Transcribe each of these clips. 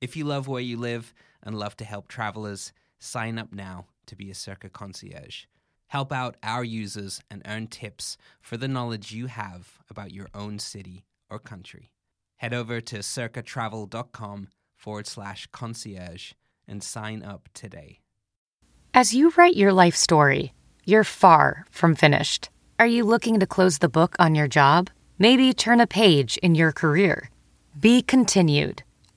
If you love where you live and love to help travelers, sign up now to be a Circa concierge. Help out our users and earn tips for the knowledge you have about your own city or country. Head over to circatravel.com forward slash concierge and sign up today. As you write your life story, you're far from finished. Are you looking to close the book on your job? Maybe turn a page in your career? Be continued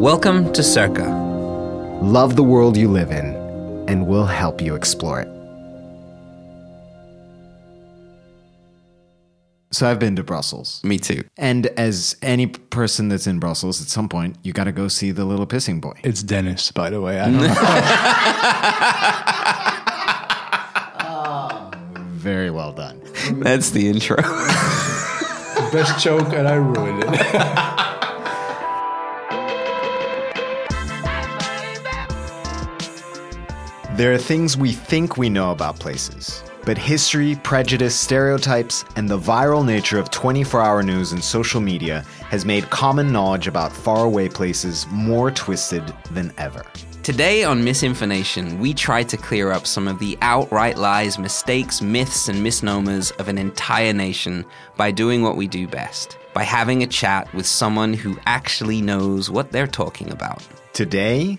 Welcome to Circa. Love the world you live in, and we'll help you explore it. So I've been to Brussels. Me too. And as any person that's in Brussels, at some point, you got to go see the little pissing boy. It's Dennis, by the way. I don't know. Very well done. That's the intro. Best joke, and I ruined it. There are things we think we know about places, but history, prejudice, stereotypes, and the viral nature of 24 hour news and social media has made common knowledge about faraway places more twisted than ever. Today on Misinfonation, we try to clear up some of the outright lies, mistakes, myths, and misnomers of an entire nation by doing what we do best by having a chat with someone who actually knows what they're talking about, Today,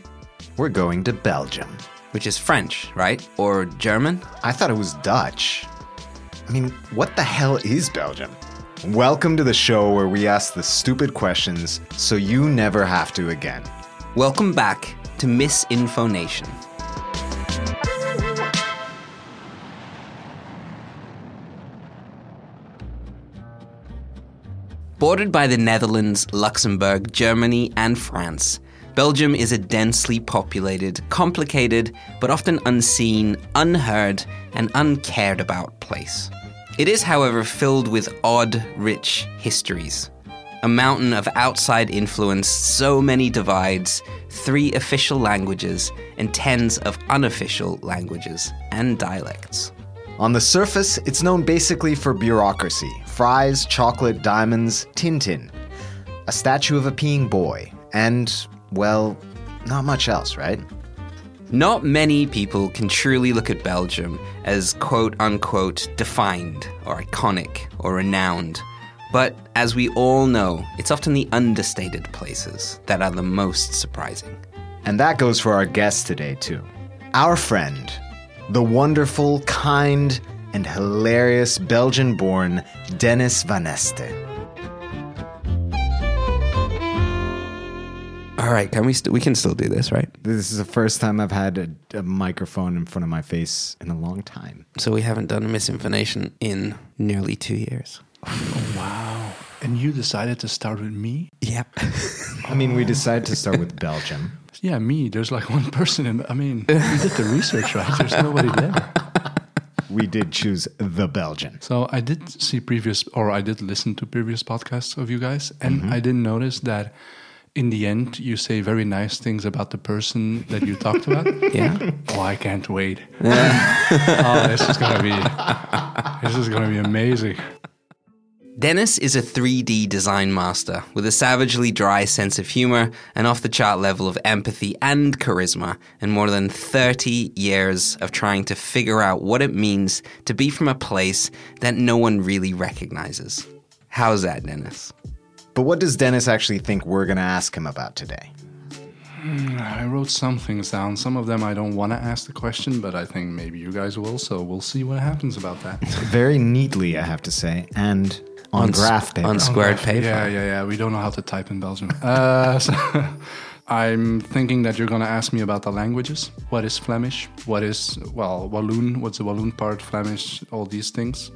we're going to Belgium. Which is French, right? Or German? I thought it was Dutch. I mean, what the hell is Belgium? Welcome to the show where we ask the stupid questions so you never have to again. Welcome back to Misinfonation. Bordered by the Netherlands, Luxembourg, Germany, and France, Belgium is a densely populated, complicated, but often unseen, unheard, and uncared about place. It is, however, filled with odd, rich histories. A mountain of outside influence, so many divides, three official languages, and tens of unofficial languages and dialects. On the surface, it's known basically for bureaucracy fries, chocolate, diamonds, Tintin, a statue of a peeing boy, and, well, not much else, right? Not many people can truly look at Belgium as quote unquote defined or iconic or renowned. But as we all know, it's often the understated places that are the most surprising. And that goes for our guest today, too. Our friend, the wonderful, kind, and hilarious Belgian born Dennis Van Este. All right, can we st- we can still do this, right? This is the first time I've had a, a microphone in front of my face in a long time. So we haven't done Misinfonation in nearly 2 years. Oh, wow. And you decided to start with me? Yep. I mean, we decided to start with Belgium. Yeah, me. There's like one person. In, I mean, we did the research, right? There's nobody there. We did choose the Belgian. So I did see previous, or I did listen to previous podcasts of you guys, and mm-hmm. I didn't notice that in the end, you say very nice things about the person that you talked about. Yeah. Oh, I can't wait. oh, this is gonna be this is gonna be amazing. Dennis is a 3D design master with a savagely dry sense of humor, an off the chart level of empathy and charisma, and more than 30 years of trying to figure out what it means to be from a place that no one really recognizes. How's that, Dennis? But what does Dennis actually think we're going to ask him about today? I wrote some things down. Some of them I don't want to ask the question, but I think maybe you guys will. So we'll see what happens about that. Very neatly, I have to say, and on, s- graph paper. on squared paper. Yeah, yeah, yeah. We don't know how to type in Belgium. Uh, so I'm thinking that you're going to ask me about the languages. What is Flemish? What is, well, Walloon? What's the Walloon part? Flemish? All these things.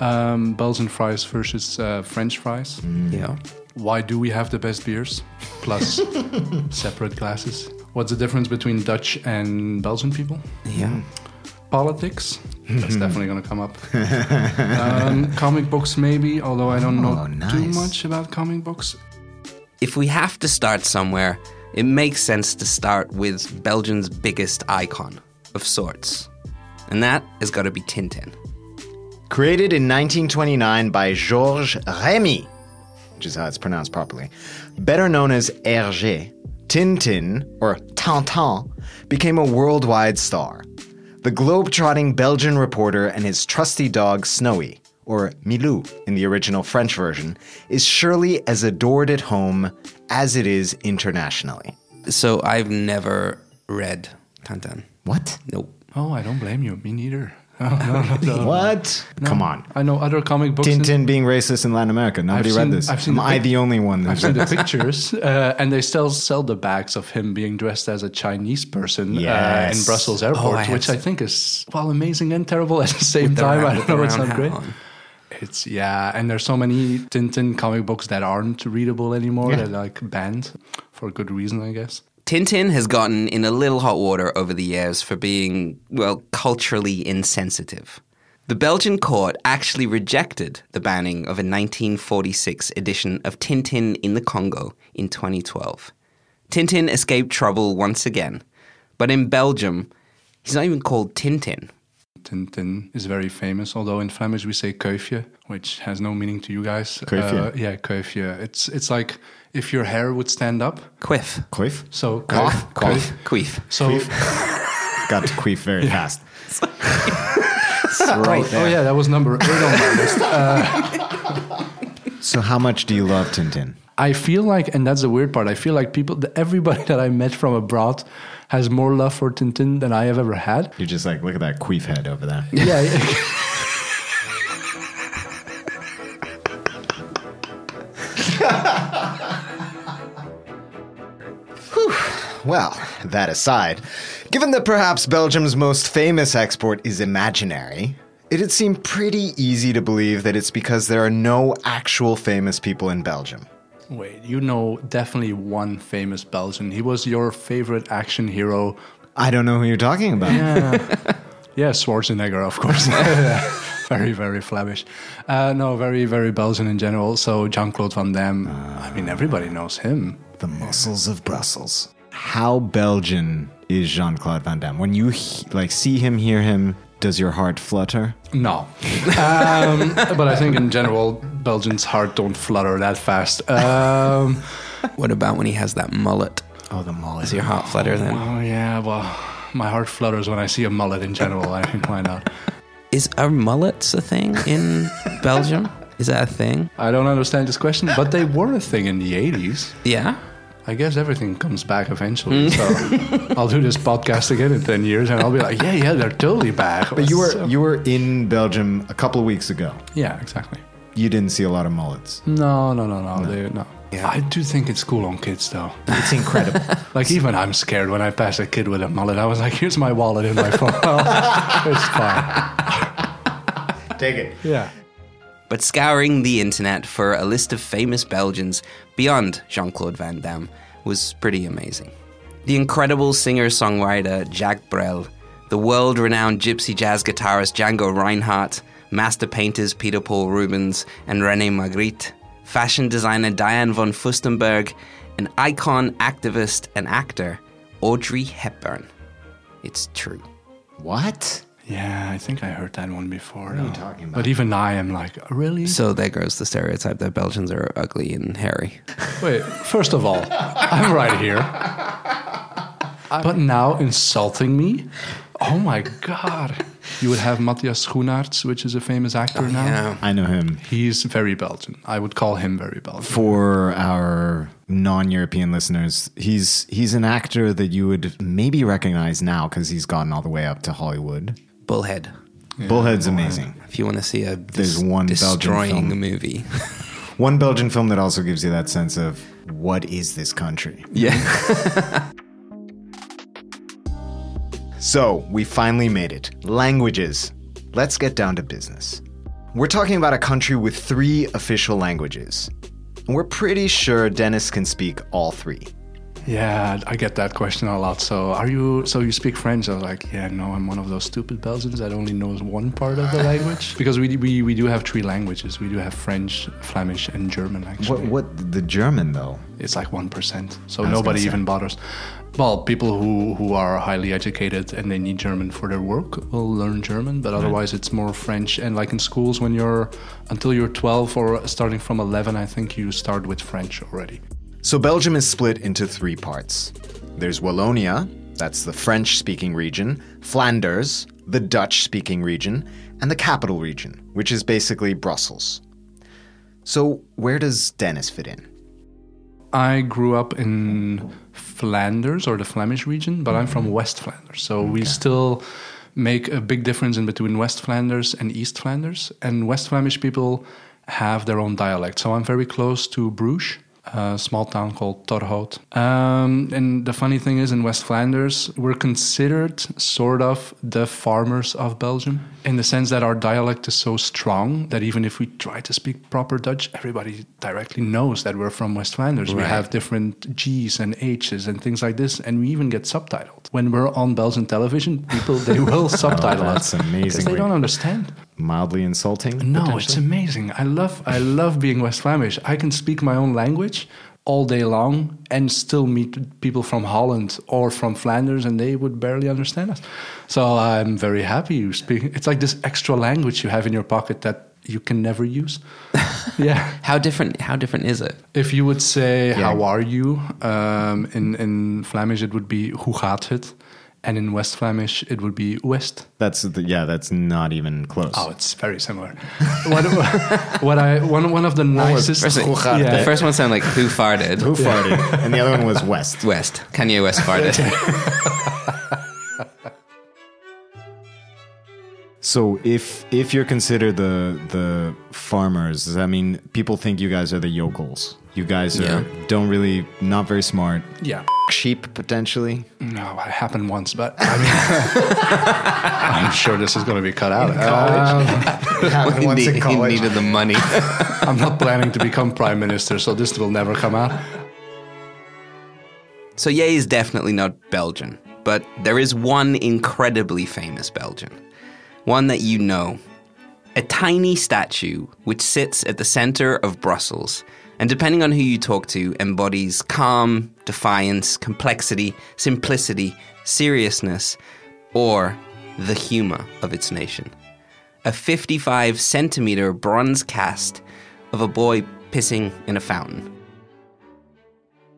Um, Belgian fries versus uh, French fries. Yeah. Why do we have the best beers? Plus separate glasses. What's the difference between Dutch and Belgian people? Yeah. Politics. That's definitely going to come up. um, comic books, maybe, although I don't know Oh, too much about comic books. If we have to start somewhere, it makes sense to start with Belgium's biggest icon of sorts. And that has got to be Tintin. Created in 1929 by Georges Remi, which is how it's pronounced properly, better known as Hergé, Tintin, or Tintin, became a worldwide star. The globe-trotting Belgian reporter and his trusty dog Snowy, or Milou in the original French version, is surely as adored at home as it is internationally. So I've never read Tintin. What? Nope. Oh, I don't blame you. Me neither. Oh, no, no, no. What? Come on. I know other comic books. Tintin being racist in Latin America. Nobody I've read seen- this. I've seen Am the I the only one I've that's seen the pictures, uh, and they still sell the bags of him being dressed as a Chinese person uh, in Yes. Brussels Oh, airport, I which I think is well amazing and terrible at the same the time. round- I don't know, it's not great. on. It's yeah, and there's so many Tintin comic books that aren't readable anymore. They're like banned for good reason, I guess. Tintin has gotten in a little hot water over the years for being, well, culturally insensitive. The Belgian court actually rejected the banning of a 1946 edition of Tintin in the Congo in 2012. Tintin escaped trouble once again, but in Belgium, he's not even called Tintin. Tintin is very famous, although in Flemish we say kuifje, which has no meaning to you guys. Kuifje. Uh, yeah, kuifje. It's it's like if your hair would stand up. Quiff. Quiff. So Cough? kuif- Cough? Queef. So Got to queef very fast. Right oh, there. oh yeah, that was number eight on my list. Uh, So, how much do you love Tintin? I feel like, and that's the weird part. I feel like people, everybody that I met from abroad, has more love for Tintin than I have ever had. You're just like, look at that queef head over there. Yeah. Well, that aside, given that perhaps Belgium's most famous export is imaginary, it'd seem pretty easy to believe that it's because there are no actual famous people in Belgium. Wait, you know definitely one famous Belgian. He was your favorite action hero. I don't know who you're talking about. Yeah, yeah Schwarzenegger, of course. very, very Flemish. Uh, no, very, very Belgian in general. So Jean Claude Van Damme. I mean, everybody knows him. The muscles of Brussels. How Belgian is Jean-Claude Van Damme? When you he- like see him, hear him, does your heart flutter? No, um, but I think in general, Belgians' heart don't flutter that fast. Um, What about when he has that mullet? Oh, the mullet. Is your heart flutter then? oh yeah, well, my heart flutters when I see a mullet in general. I think why not? Is are mullets a thing in Belgium? Is that a thing? I don't understand this question, but they were a thing in the '80s. Yeah. I guess everything comes back eventually. Mm. So I'll do this podcast again in ten years, and I'll be like, yeah, yeah, they're totally back. But you were So- you were in Belgium a couple of weeks ago. yeah, exactly. You didn't see a lot of mullets. No, no, no, no, they, no. Yeah. I do think it's cool on kids, though. It's incredible. Like even I'm scared when I pass a kid with a mullet. I was like, "Here's my wallet in my phone." it's fine. Take it. Yeah. But scouring the internet for a list of famous Belgians beyond Jean Claude Van Damme was pretty amazing. The incredible singer songwriter Jacques Brel, the world renowned gypsy jazz guitarist Django Reinhardt, master painters Peter Paul Rubens and Rene Magritte, fashion designer Diane von Furstenberg, an icon, activist, and actor, Audrey Hepburn. It's true. What? Yeah, I think I heard that one before. are you talking about? But even I am like, really? So there goes the stereotype that Belgians are ugly and hairy. Wait, first of all, I'm right here. But now insulting me? Oh my god. You would have Matthias Schoenaerts, which is a famous actor oh, now. Yeah. I know him. He's very Belgian. I would call him very Belgian. For our non-European listeners, he's he's an actor that you would maybe recognize now because he's gotten all the way up to Hollywood. Bullhead. Bullhead's amazing. If you want to see a There's one Belgian destroying film. movie. One Belgian film that also gives you that sense of what is this country? yeah. So, we finally made it. Languages. Let's get down to business. We're talking about a country with three official languages. And we're pretty sure Dennis can speak all three. Yeah, I get that question a lot. So, are you? So you speak French? I was like, yeah, no, I'm one of those stupid Belgians that only knows one part of the language. Because we we, we do have three languages. We do have French, Flemish, and German. Actually, What what the German though? it's like one percent. So nobody even bothers. Well, people who who are highly educated and they need German for their work will learn German, but otherwise it's more French. And like in schools, when you're until you're 12 or starting from 11, I think you start with French already. So Belgium is split into three parts. There's Wallonia, that's the French speaking region, Flanders, the Dutch speaking region, and the capital region, which is basically Brussels. So where does Dennis fit in? I grew up in Flanders or the Flemish region, but I'm from mm-hmm. West Flanders. So we still make a big difference in between West Flanders and East Flanders. And West Flemish people have their own dialect. So I'm very close to Bruges, a small town called Torhout. Um, and the funny thing is, in West Flanders, we're considered sort of the farmers of Belgium in the sense that our dialect is so strong that even if we try to speak proper Dutch, everybody directly knows that we're from West Flanders. We have different G's and H's and things like this, and we even get subtitled. When we're on Belgian television, people they will subtitle Oh, that's us because amazing. they don't understand. Mildly insulting? No, it's amazing. I love I love being West Flemish. I can speak my own language all day long and still meet people from Holland or from Flanders and they would barely understand us. So I'm very happy you speak. It's like this extra language you have in your pocket that you can never use. yeah. How different? How different is it? If you would say Yeah. how are you um, in in Flemish it would be hoe gaat het and in West Flemish it would be West. That's the, yeah, that's not even close. Oh, it's very similar. what, what I one one of the nicest. First, Hoe gaat the first one sounded like who farted. Who farted? and the other one was West. West. Kanye West farted. So if if you're considered the the farmers, I mean people think you guys are the yokels? You guys are Yeah. don't really not very smart. Yeah. Sheep potentially. No, it happened once, but I mean, I'm sure this is going to be cut out. Uh, Happened he, once need- in he needed the money. I'm not planning to become prime minister, so this will never come out. So Ye is definitely not Belgian, but there is one incredibly famous Belgian. One that you know. A tiny statue which sits at the center of Brussels, and depending on who you talk to, embodies calm, defiance, complexity, simplicity, seriousness, or the humor of its nation. A 55 centimeter bronze cast of a boy pissing in a fountain.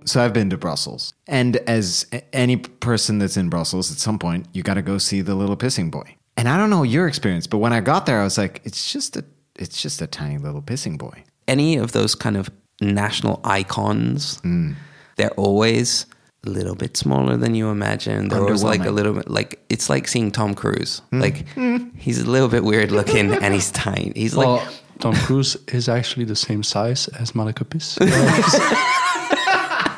So I've been to Brussels, and as any person that's in Brussels, at some point you got to go see the little pissing boy. And I don't know your experience, but when I got there, I was like, it's just a it's just a tiny little pissing boy. any of those kind of national icons, mm. they're always a little bit smaller than you imagine. They're always like a little bit like it's like seeing Tom Cruise. Mm. Like mm. he's a little bit weird looking and he's tiny. He's Well, like Tom Cruise is actually the same size as Manneken Pis.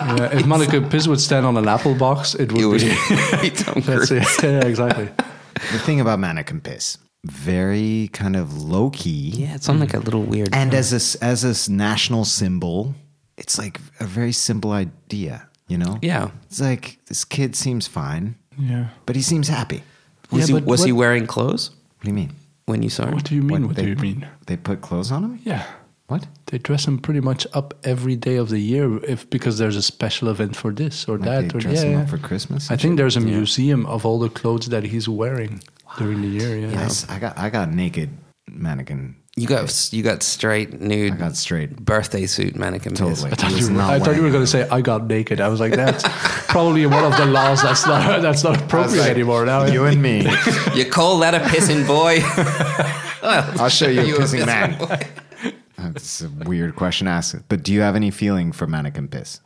Yeah, if Manneken Pis would stand on an apple box, it would, it would be. be Tom That's Cruise. it. Yeah, exactly. The thing about Manneken Pis, very kind of low key. Yeah, it's on like a mm-hmm. little weird. And as a s- as a s- national symbol, it's like a very simple idea. You know. yeah. It's like this kid seems fine, Yeah. but he seems happy. Was, Yeah, he, but was he wearing clothes What do you mean? when you saw him? What do you mean? What, they, do you mean? They put clothes on him? Yeah. What? They dress him pretty much up every day of the year, if because there's a special event for this or Like that. they or, dress yeah, him yeah. up for Christmas. I think shit? there's a museum of all the clothes that he's wearing during the year. Yeah. Yes, I got I got naked Manneken. You got you got straight nude I got straight. birthday suit Manneken Pis. Totally. I thought, He you were, not I thought you wearing were going to say I got naked. I was like, that's probably one of the laws that's not that's not appropriate anymore now. You and me. You call that a pissing boy? I'll show you a You a pissing pissing man. boy. That's a weird question to ask. But do you have any feeling for Manneken Pis?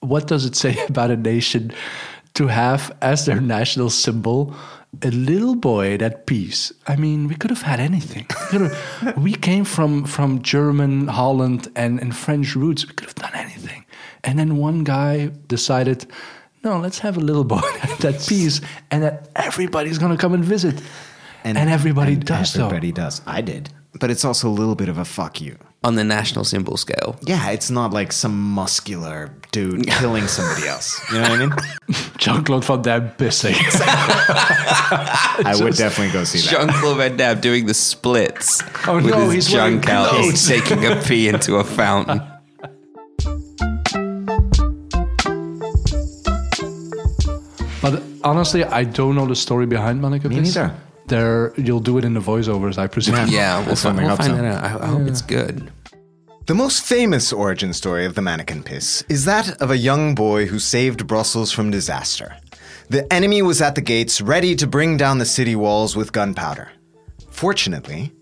what does it say about a nation to have as their national symbol a little boy that pees? I mean, we could have had anything. We, have- we came from from German, Holland, and, and French roots. We could have done anything. And then one guy decided, no, let's have a little boy that pees, and that everybody's gonna come and visit. And, everybody and does though. Everybody does. I did. But it's also a little bit of a fuck you. On the national symbol scale. Yeah, it's not like some muscular dude killing somebody else. You know what I mean? Jean-Claude Van Damme pissing. I would definitely go see that. Jean Claude Van Damme doing the splits Oh, with no, his he's junk out. clothes. He's taking a pee into a fountain. But honestly, I don't know the story behind Manneken Me neither. There, you'll do it in the voiceovers, I presume. Yeah, we'll, That's fi- what I we'll hope find so. that out. I, I hope it's good. The most famous origin story of the Manneken Pis is that of a young boy who saved Brussels from disaster. The enemy was at the gates, ready to bring down the city walls with gunpowder. Fortunately,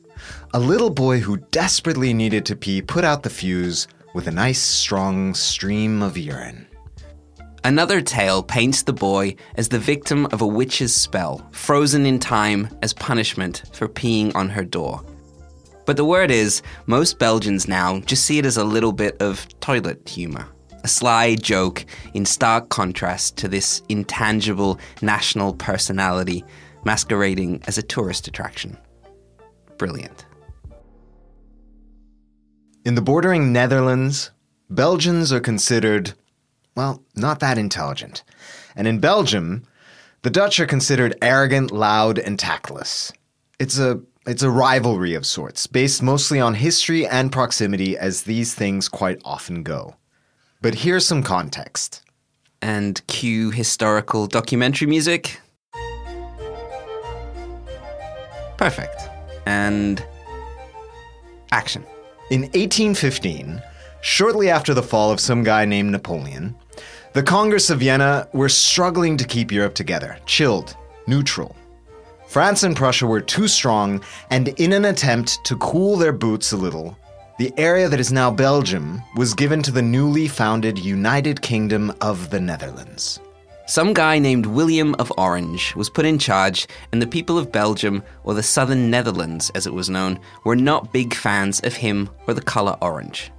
a little boy who desperately needed to pee put out the fuse with a nice, strong stream of urine. Another tale paints the boy as the victim of a witch's spell, frozen in time as punishment for peeing on her door. But the word is, most Belgians now just see it as a little bit of toilet humour. A sly joke in stark contrast to this intangible national personality masquerading as a tourist attraction. Brilliant. In the bordering Netherlands, Belgians are considered, well, not that intelligent. And in Belgium, the Dutch are considered arrogant, loud, and tactless. It's a it's a rivalry of sorts, based mostly on history and proximity as these things quite often go. But here's some context. And cue historical documentary music. Perfect. And action. In 1815, shortly after the fall of some guy named Napoleon, the Congress of Vienna were struggling to keep Europe together, chilled, neutral. France and Prussia were too strong, and in an attempt to cool their boots a little, the area that is now Belgium was given to the newly founded United Kingdom of the Netherlands. Some guy named William of Orange was put in charge, and the people of Belgium, or the Southern Netherlands as it was known, were not big fans of him or the colour orange.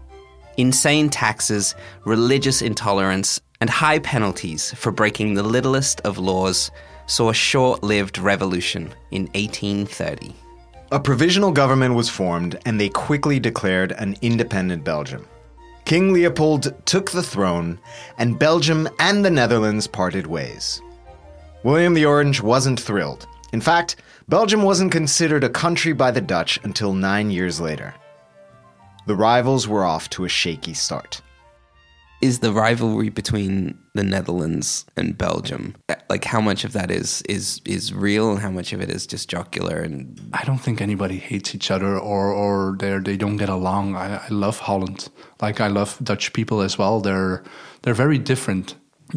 Insane taxes, religious intolerance, and high penalties for breaking the littlest of laws saw a short lived revolution in 1830. A provisional government was formed, and they quickly declared an independent Belgium. King Leopold took the throne, and Belgium and the Netherlands parted ways. William the Orange wasn't thrilled. In fact, Belgium wasn't considered a country by the Dutch until nine years later. The rivals were off to a shaky start. Is the rivalry between the Netherlands and Belgium like how much of that is is is real and how much of it is just jocular and I don't think anybody hates each other or or they they don't get along. I, I love Holland, like I love Dutch people as well. They're they're very different.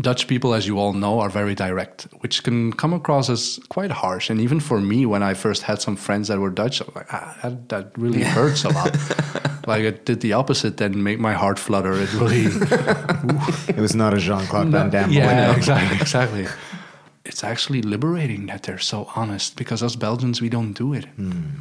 Dutch people, as you all know, are very direct, which can come across as quite harsh. And even for me, when I first had some friends that were Dutch, I was like, ah, that, that really hurts a lot. like it did the opposite, then make my heart flutter. It really It was not a Jean Claude Van Damme. yeah, moment. exactly, exactly. It's actually liberating that they're so honest because us Belgians we don't do it.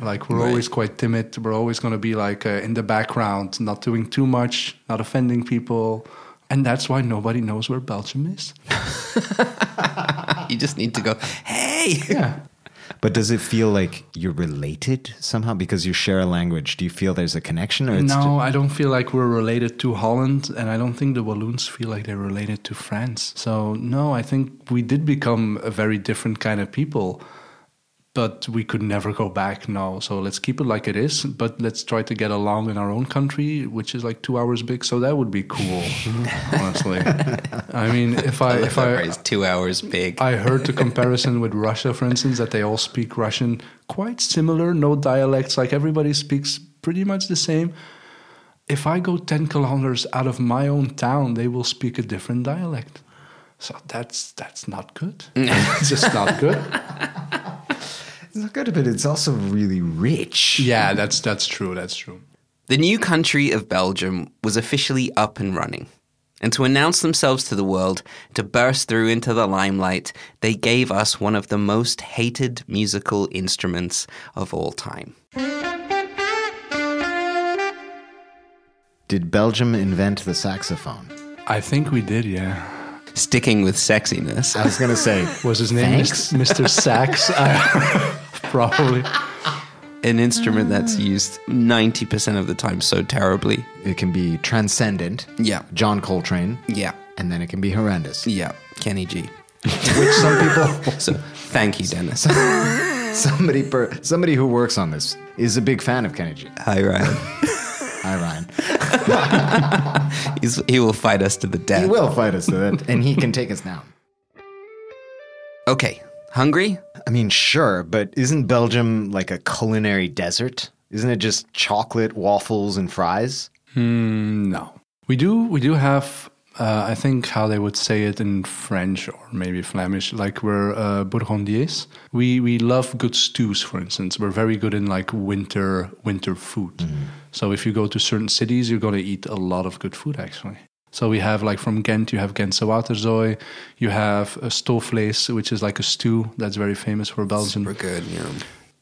Like we're Right. always quite timid. We're always going to be like uh, in the background, not doing too much, not offending people, and that's why nobody knows where Belgium is. you just need to go hey Yeah. But does it feel like you're related somehow because you share a language? Do you feel there's a connection, or it's No, I don't feel like we're related to Holland, and I don't think the Walloons feel like they're related to France. So, no, I think we did become a very different kind of people. But we could never go back now. So let's keep it like it is, but let's try to get along in our own country, which is like two hours big. So that would be cool, honestly. I mean, if I if I two hours big. I heard the comparison with Russia, for instance, that they all speak Russian quite similar, no dialects, like everybody speaks pretty much the same. If I go 10 kilometers out of my own town, they will speak a different dialect. So that's that's not good. it's just not good. It's not good, but it's also really rich. Yeah, that's that's true. That's true. The new country of Belgium was officially up and running. And to announce themselves to the world, to burst through into the limelight, they gave us one of the most hated musical instruments of all time. Did Belgium invent the saxophone? I think we did, yeah. Sticking with sexiness. I was going to say, Was his name Thanks. Mr. Sax? Probably. An instrument that's mm. used 90% of the time so terribly. it can be transcendent, Yeah. John Coltrane, Yeah. and then it can be horrendous. Yeah. Kenny G. Which some people, So thank you, Dennis. somebody, per, somebody who works on this is a big fan of Kenny G. Hi, Ryan. Hi, Ryan. He's, he will fight us to the death. He will fight us to that, and he can take us down. Okay. Hungry? I mean, sure, but isn't Belgium like a culinary desert? Isn't it just chocolate, waffles, and fries? Mm, no, we do. We do have. Uh, I think how they would say it in French or maybe Flemish, like we're uh, Bourgondiers. We we love good stews, for instance. We're very good in like winter winter food. So if you go to certain cities, you're going to eat a lot of good food actually. So we have like from Ghent, you have Gentse waterzooi. You have a stoofvlees, which is like a stew that's very famous for Belgium Super good, yeah.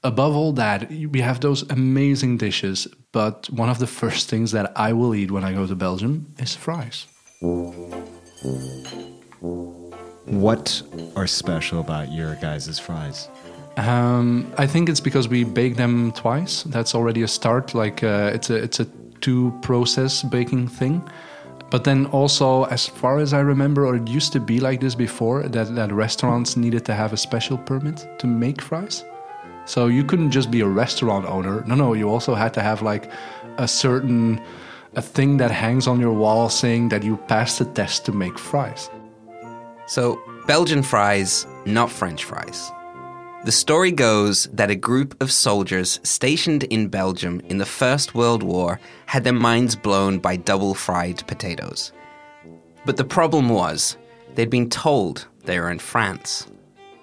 above all that, we have those amazing dishes. But one of the first things that I will eat when I go to Belgium is fries. What are special about your guys' fries? Um, I think it's because we bake them twice. That's already a start. Like uh, it's a it's a two process baking thing. But then also, as far as I remember, or it used to be like this before, that that restaurants needed to have a special permit to make fries. So you couldn't just be a restaurant owner. No, no, you also had to have like a certain a thing that hangs on your wall saying that you passed the test to make fries. So, Belgian fries, not French fries. The story goes that a group of soldiers stationed in Belgium in the First World War had their minds blown by double fried potatoes. But the problem was, they'd been told they were in France.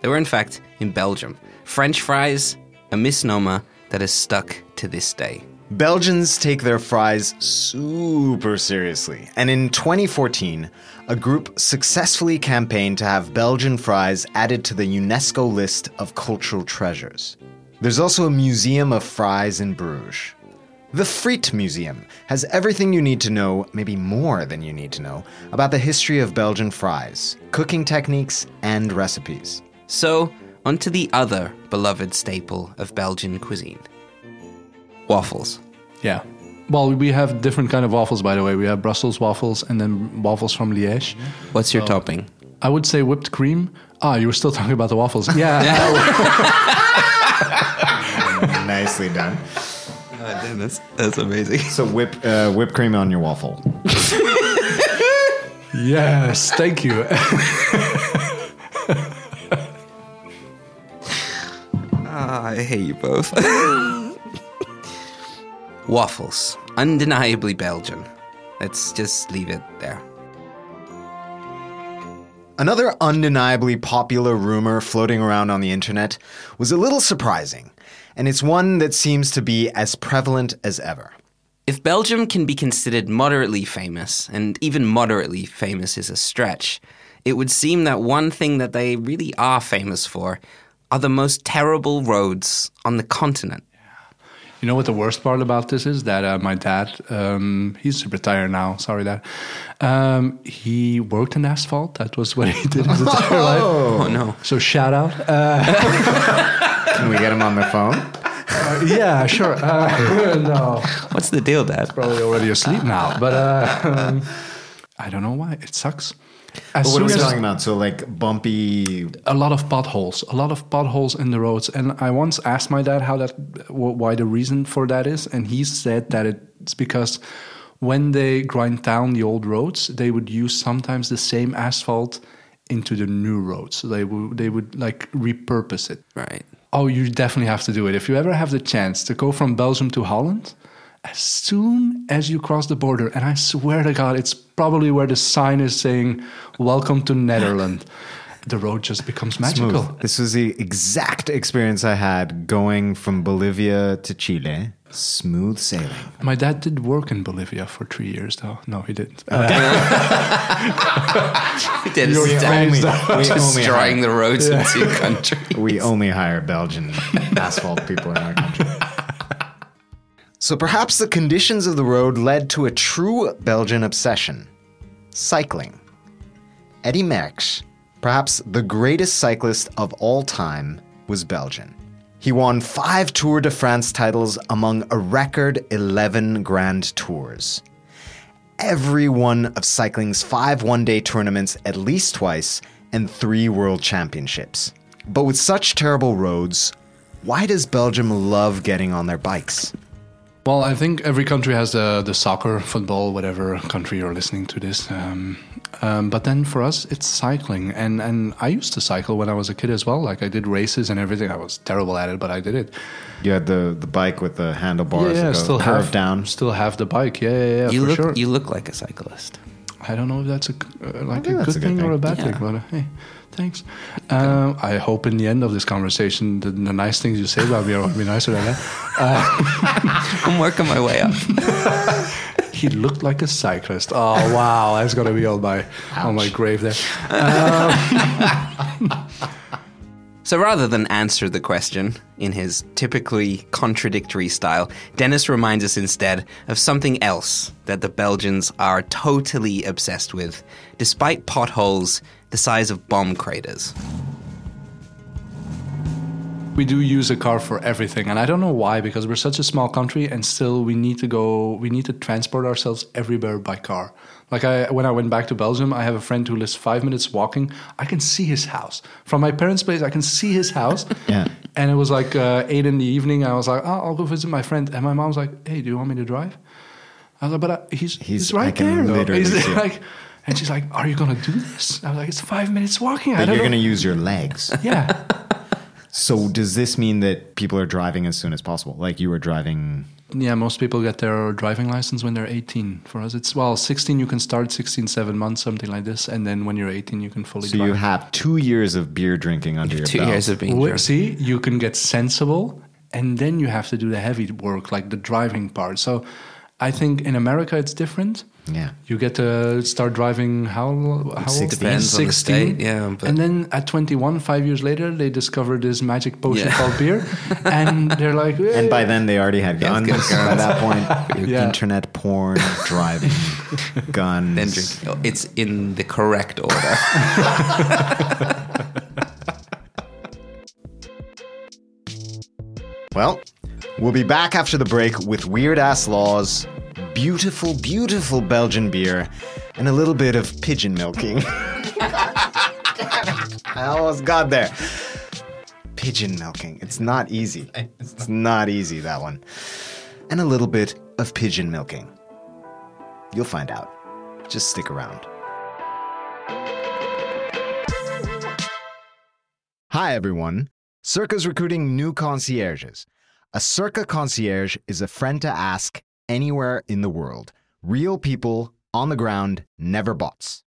They were, in fact, in Belgium. French fries, a misnomer that has stuck to this day. Belgians take their fries super seriously, and in 2014, a group successfully campaigned to have Belgian fries added to the UNESCO list of cultural treasures. There's also a museum of fries in Bruges. The Friet Museum has everything you need to know, maybe more than you need to know, about the history of Belgian fries, cooking techniques, and recipes. So, onto the other beloved staple of Belgian cuisine waffles. Yeah. Well, we have different kind of waffles, by the way. We have Brussels waffles and then waffles from Liège. What's your topping? I would say whipped cream. Ah, you were still talking about the waffles. Yeah. Nicely done. Damn, that's, that's amazing. So whip uh, whipped cream on your waffle. yes. Thank you. Ah, I hate you both. Waffles. Undeniably Belgian. Let's just leave it there. Another undeniably popular rumor floating around on the internet was a little surprising, and it's one that seems to be as prevalent as ever. If Belgium can be considered moderately famous, and even moderately famous is a stretch, it would seem that one thing that they really are famous for are the most terrible roads on the continent. You know what the worst part about this is? That uh, my dad, um, he's retired now. Sorry, dad. Um, he worked in asphalt. That was what he did his entire life. Oh no. So shout out. Uh, Can we get him on the phone? yeah, sure. Uh, no, What's the deal, Dad? probably already asleep now. But uh, um, I don't know why. It sucks. As But what are soon we talking about? So like bumpy. a lot of potholes, a lot of potholes in the roads. And I once asked my dad how that, wh- why the reason for that is, and he said that it's because when they grind down the old roads, they would use sometimes the same asphalt into the new roads. So they would they would like repurpose it. Right. Oh, you definitely have to do it. If you ever have the chance to go from Belgium to Holland, as soon as you cross the border, and I swear to God, it's probably where the sign is saying, Welcome to Netherlands, the road just becomes magical. Smooth. This was the exact experience I had going from Bolivia to Chile. Smooth sailing. My dad did work in Bolivia for three years, though. No, he didn't. Uh, Dennis We is only, down- we only destroying hire, the roads in two countries. we only hire Belgian asphalt people in our country. So perhaps the conditions of the road led to a true Belgian obsession cycling. Eddy Merckx, perhaps the greatest cyclist of all time, was Belgian. He won five Tour de France titles among a record 11 Grand Tours. Every one of cycling's five one day tournaments at least twice, and three world championships. But with such terrible roads, why does Belgium love getting on their bikes? Well, I think every country has the, the soccer, football, whatever country you're listening to this. Um, um, but then for us, it's cycling. And, and I used to cycle when I was a kid as well. Like I did races and everything. I was terrible at it, but I did it. You had the, the bike with the handlebars yeah, that go still curved have down. Still have the bike. Yeah, yeah, yeah You for look, sure. you look like a cyclist. I don't know if that's a g- uh, like a think good, a good thing, or a bad Yeah. thing, but uh, hey, thanks. Um, I hope in the end of this conversation, the, the nice things you say about me are going to be nicer than that. I'm working my way up. He looked like a cyclist. Oh wow, that's gonna be on my on my grave there. So rather than answer the question in his typically contradictory style, Dennis reminds us instead of something else that the Belgians are totally obsessed with, despite potholes the size of bomb craters. We do use a car for everything, and I don't know why because we're such a small country, and still we need to go. We need to transport ourselves everywhere by car. Like I, when I went back to Belgium, I have a friend who lives five minutes walking. I can see his house from my parents' place. I can see his house. Yeah. And it was like uh, eight in the evening. I was like, oh, I'll go visit my friend. And my mom's like, Hey, do you want me to drive? I was like, But uh, he's, he's He's- right I there. though." literally He's it. like, and she's like, Are you gonna do this? I was like, It's five minutes walking. I But don't you're know. going to use your legs. yeah. So does this mean that people are driving as soon as possible? Like you were driving Yeah, most people get their driving license when they're 18. For us, it's well, 16 you can start, 16, seven months, something like this, and then when you're 18 you can fully So drive. you have two years of beer drinking under your Two belt. years of being Wait, drunk. see, you can get sensible, and then you have to do the heavy work, like the driving part. So, I think in America it's different. Yeah. You get to start driving how how old? 16. Depends on the state, yeah, but- and then at 21, five years later, they discover this magic potion Yeah. called beer, and they're like, And by then they already had guns. good By that point, Yeah. internet porn, driving, guns. Then drink. Oh, it's in the correct order. Well, we'll be back after the break with weird ass laws, beautiful, beautiful Belgian beer, and a little bit of pigeon milking. I almost got there. Pigeon milking. It's not easy. It's not easy, that one. And a little bit of pigeon milking. You'll find out. Just stick around. Hi, everyone. Circa's recruiting new concierges. A Circa concierge is a friend to ask anywhere in the world. Real people on the ground, never bots.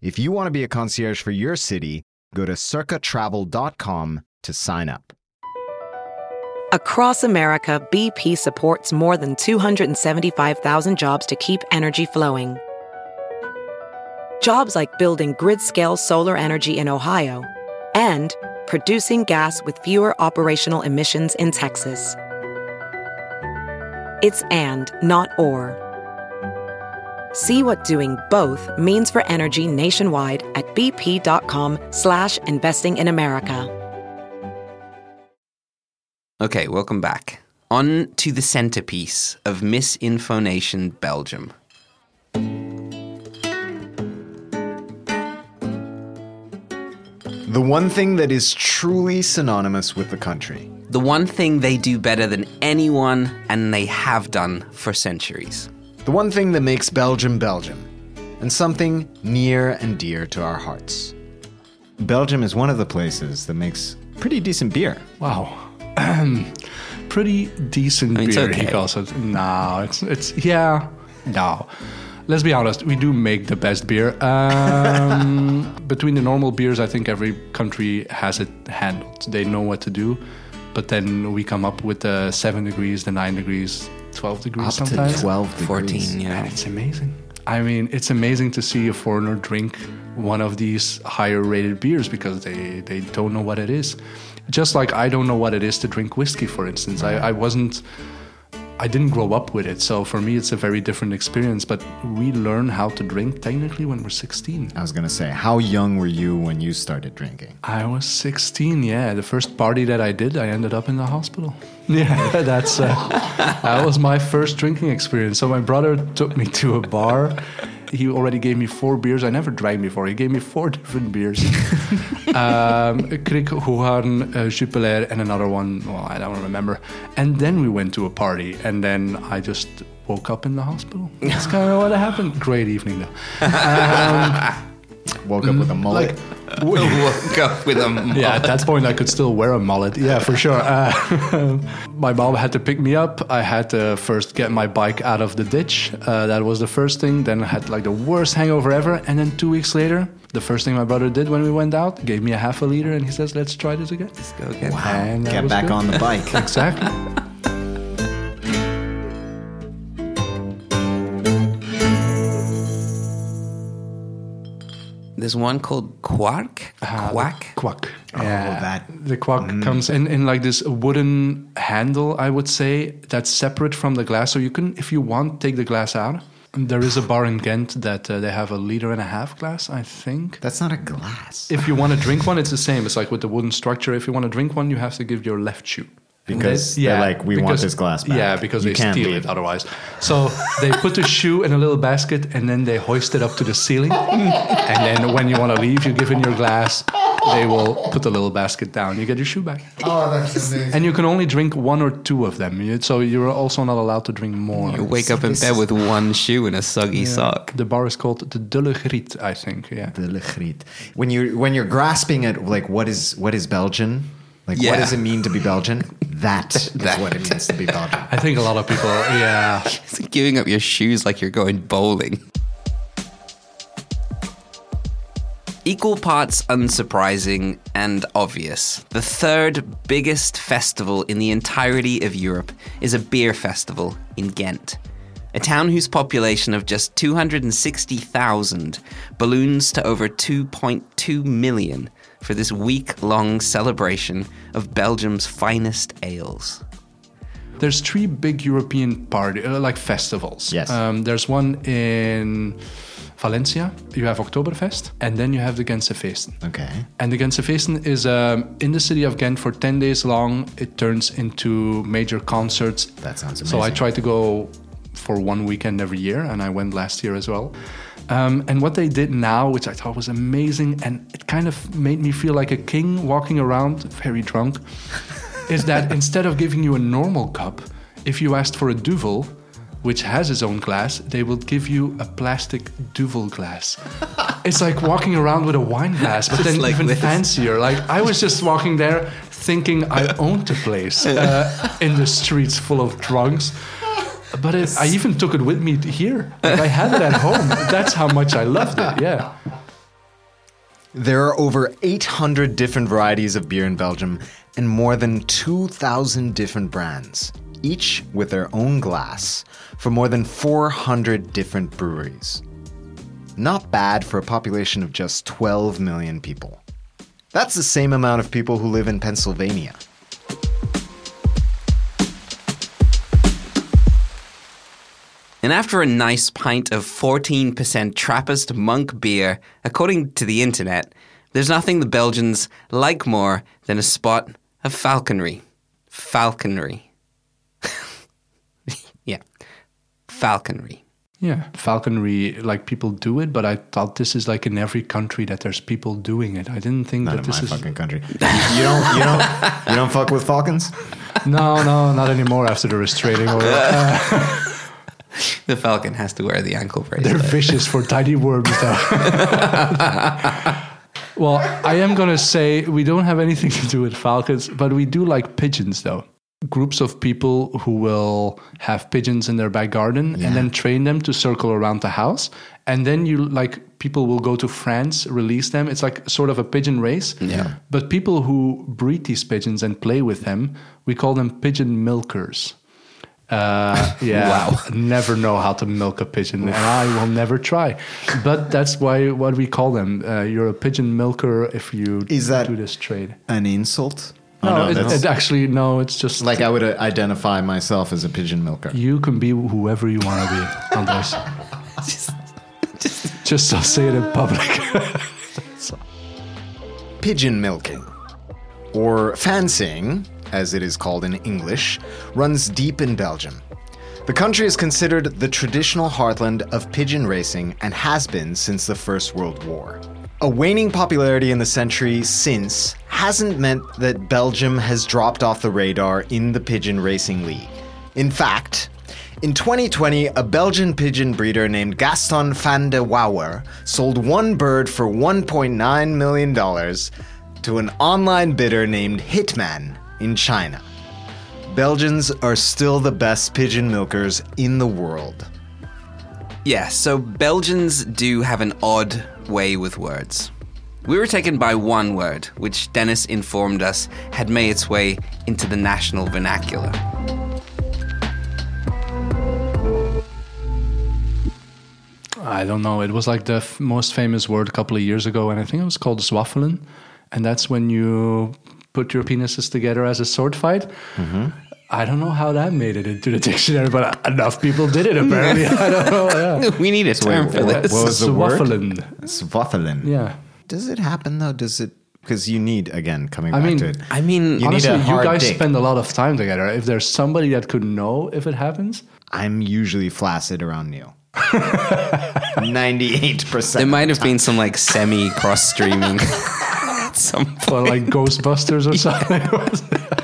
If you want to be a concierge for your city, go to circatravel.com to sign up. Across America, BP supports more than 275,000 jobs to keep energy flowing. Jobs like building grid scale solar energy in Ohio and producing gas with fewer operational emissions in Texas. It's and, not or. See what doing both means for energy nationwide at bp.com slash investing in America. Okay, welcome back. On to the centerpiece of Misinfonation Belgium. The one thing that is truly synonymous with the country. The one thing they do better than anyone, and they have done for centuries. The one thing that makes Belgium Belgium. And something near and dear to our hearts. Belgium is one of the places that makes pretty decent beer. Wow. Pretty decent mean, it's beer, he calls it. No, it's, it's, yeah, no. Let's be honest, we do make the best beer. Um, between the normal beers, I think every country has it handled. They know what to do. But then we come up with the 7 degrees, the 9 degrees, 12 degrees Up sometimes. to 12 degrees. 14, yeah. And it's amazing. I mean, it's amazing to see a foreigner drink one of these higher rated beers because they, they don't know what it is. Just like I don't know what it is to drink whiskey, for instance. I, I wasn't, I didn't grow up with it. So for me, it's a very different experience. But we learn how to drink technically when we're 16. I was going to say, how young were you when you started drinking? I was 16, yeah. The first party that I did, I ended up in the hospital. Yeah, that's uh, that was my first drinking experience. So my brother took me to a bar. He already gave me four beers. I never drank before. He gave me four different beers. um, Kriek, Huan, uh, Jupiler, and another one. Well, I don't remember. And then we went to a party, and then I just woke up in the hospital. That's kind of what happened. Great evening, though. Woke up with a mullet. Like, Woke up with a yeah, at that point I could still wear a mullet. Yeah, for sure. Uh, my mom had to pick me up. I had to first get my bike out of the ditch. Uh, that was the first thing. Then I had like the worst hangover ever. And then two weeks later, the first thing my brother did when we went out, gave me a half a liter, and he says, "Let's try this again." Let's go again. And Get back good. on the bike. Exactly. There's one called Quark. Kwak. Kwak. Oh, that- The Kwak comes in, in like this wooden handle, I would say, that's separate from the glass. So you can, if you want, take the glass out. There is a bar in Ghent that uh, they have a liter and a half glass, I think. That's not a glass. If you want to drink one, it's the same. It's like with the wooden structure. If you want to drink one, you have to give your left shoe. And Because they're like, "We want this glass back." Yeah, because You they can't steal leave. it otherwise. So they put the shoe in a little basket and then they hoist it up to the ceiling. and then when you want to leave, you give in your glass. They will put the little basket down. You get your shoe back. Oh, that's amazing. And you can only drink one or two of them. So you're also not allowed to drink more. You wake up in bed with one shoe and a soggy sock. The bar is called the Dulle Griet, I think. Yeah. The Legriet. When you when you're grasping at like what is what is Belgian? Like what does it mean to be Belgian? That is what it means to be Belgian. I think a lot of people, yeah. It's like giving up your shoes like you're going bowling. Equal parts unsurprising and obvious. The third biggest festival in the entirety of Europe is a beer festival in Ghent. A town whose population of just 260,000 balloons to over 2.2 million for this week long celebration of Belgium's finest ales. There's three big European party uh, like festivals. Yes. Um, there's one in Valencia. You have Oktoberfest, and then you have the Gentse Feesten. Okay. And the Gentse Feesten is um, in the city of Ghent for 10 days long. It turns into major concerts. That sounds amazing. So I try to go for one weekend every year, and I went last year as well. Um, and what they did now, which I thought was amazing, and it kind of made me feel like a king walking around, very drunk, is that instead of giving you a normal cup, if you asked for a duvel, which has its own glass, they will give you a plastic duvel glass. It's like walking around with a wine glass, but then like even this. fancier. Like I was just walking there thinking I owned the place uh, in the streets full of drunks. But it, I even took it with me to here. Like I had it at home. That's how much I loved it. Yeah. There are over 800 different varieties of beer in Belgium and more than 2,000 different brands, each with their own glass, for more than 400 different breweries. Not bad for a population of just 12 million people. That's the same amount of people who live in Pennsylvania. And after a nice pint of 14% Trappist monk beer, according to the internet, there's nothing the Belgians like more than a spot of falconry. Falconry. yeah, falconry. Yeah, falconry, like people do it, but I thought this is like in every country that there's people doing it. I didn't think Not that in this my is. fucking country. You don't, you don't, you don't fuck with falcons. No, no, not anymore after the restraining order. Uh, The falcon has to wear the ankle bracelet. they're vicious for tiny worms, though. well, I am going to say we don't have anything to do with falcons, but we do like pigeons, though. Groups of people who will have pigeons in their back garden and then train them to circle around the house. And then you like people will go to France, release them. It's like sort of a pigeon race. Yeah. But people who breed these pigeons and play with them, we call them pigeon milkers. Uh, yeah, Wow. never know how to milk a pigeon, and I will never try. But that's why what we call them. Uh, you're a pigeon milker if you Is that- do this trade. An insult? Oh, No, it, it actually no. It's just like I would uh, identify myself as a pigeon milker. you can be whoever you want to be, Andres. just don't say it in public. Pigeon milking, or fancying, as it is called in English, runs deep in Belgium. The country is considered the traditional heartland of pigeon racing and has been since the First World War. A waning popularity in the century since hasn't meant that Belgium has dropped off the radar in the Pigeon Racing League. In fact, in 2020, a Belgian pigeon breeder named Gaston van de Wouwer sold one bird for $1.9 million to an online bidder named Hitman in China. Belgians are still the best pigeon milkers in the world. Yeah, so Belgians do have an odd way with words. We were taken by one word, which Dennis informed us had made its way into the national vernacular. I don't know. It was like the f- most famous word a couple of years ago, and I think it was called zwaffelen, and that's when you put your penises together as a sword fight. I don't know how that made it into the dictionary, but enough people did it apparently. I don't know. Yeah. we need a term for what- this. what was the word? Zwaffelen. Yeah. Does it happen though? Does it? Because you need, again, coming I back mean, to it. I mean, You need Honestly, a you hard guys dick. spend a lot of time together. If there's somebody that could know if it happens, I'm usually flaccid around Neil. 98%. there might have been some like semi cross streaming at some point. or like Ghostbusters or something.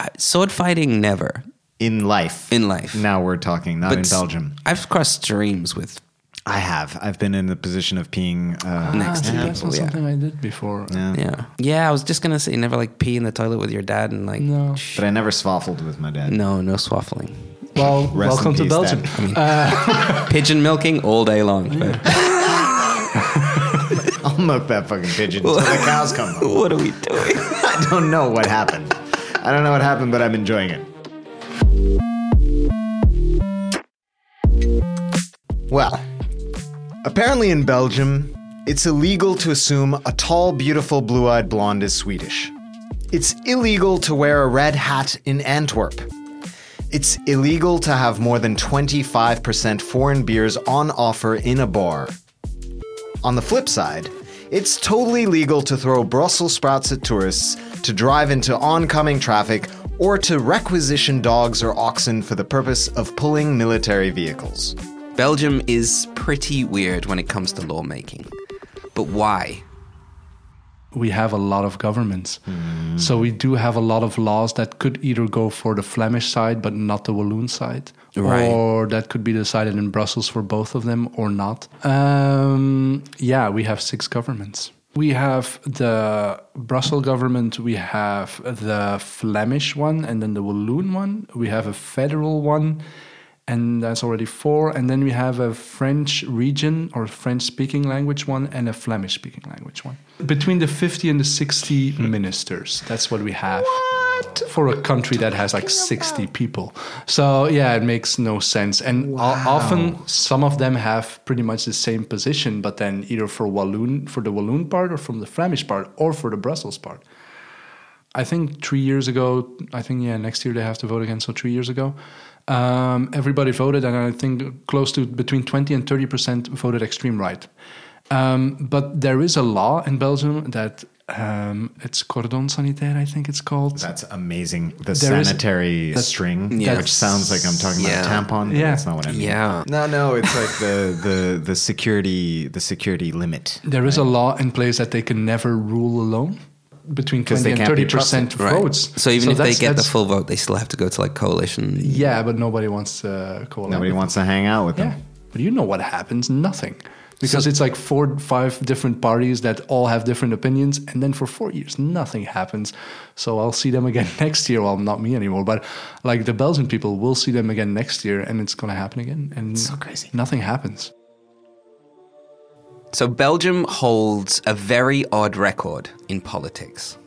Uh, sword fighting, never in life. in life. Now we're talking, not in s- Belgium. I've crossed streams with I have. I've been in the position of peeing. Uh, ah, next to That's people. not Yeah. something I did before. yeah. yeah, yeah. I was just gonna say, never like pee in the toilet with your dad and like No. But I never swaffled with my dad. no, no swaffling. Well, Rest welcome in to peace, Belgium. Dad. Uh, pigeon milking all day long. but- I'll milk that fucking pigeon until the cows come home. what are we doing? I don't know what happened. I don't know what happened, but I'm enjoying it. Well, apparently in Belgium, it's illegal to assume a tall, beautiful, blue eyed blonde is Swedish. It's illegal to wear a red hat in Antwerp. It's illegal to have more than 25% foreign beers on offer in a bar. On the flip side, it's totally legal to throw Brussels sprouts at tourists, to drive into oncoming traffic, or to requisition dogs or oxen for the purpose of pulling military vehicles. Belgium is pretty weird when it comes to lawmaking. But why? we have a lot of governments. Hmm. So we do have a lot of laws that could either go for the Flemish side but not the Walloon side. Right. Or that could be decided in Brussels for both of them or not. Um, yeah, we have six governments. We have the Brussels government, we have the Flemish one, and then the Walloon one. We have a federal one, and that's already four. And then we have a French region or French speaking language one and a Flemish speaking language one. Between the 50 and the 60 ministers. That's what we have. For a country that has like 60 people. So, yeah, it makes no sense. And o- often some of them have pretty much the same position, but then either for Walloon, for the Walloon part, or from the Flemish part, or for the Brussels part. I think three years ago, I think, yeah, next year they have to vote again. So, three years ago, um, everybody voted, and I think close to between 20 and 30% voted extreme right. Um, but there is a law in Belgium that Um, it's cordon sanitaire, I think it's called. That's amazing. The There is- sanitary that's- string, Yeah. which sounds like I'm talking Yeah. about a tampon. Yeah. that's not what I mean. Yeah. No, no, it's like the the the security the security limit. There is a law in place that they can never rule alone between 20 they and 30 percent trusted. votes. So even if they get the full vote, they still have to go to like coalition. yeah, but nobody wants to coalesce. Nobody wants to hang out with Yeah, them. but you know what happens? Nothing. Because it's like four, five different parties that all have different opinions, and then for four years nothing happens. So I'll see them again next year. Well, not me anymore, but like the Belgian people will see them again next year, and it's going to happen again. And so crazy. Nothing happens. So Belgium holds a very odd record in politics.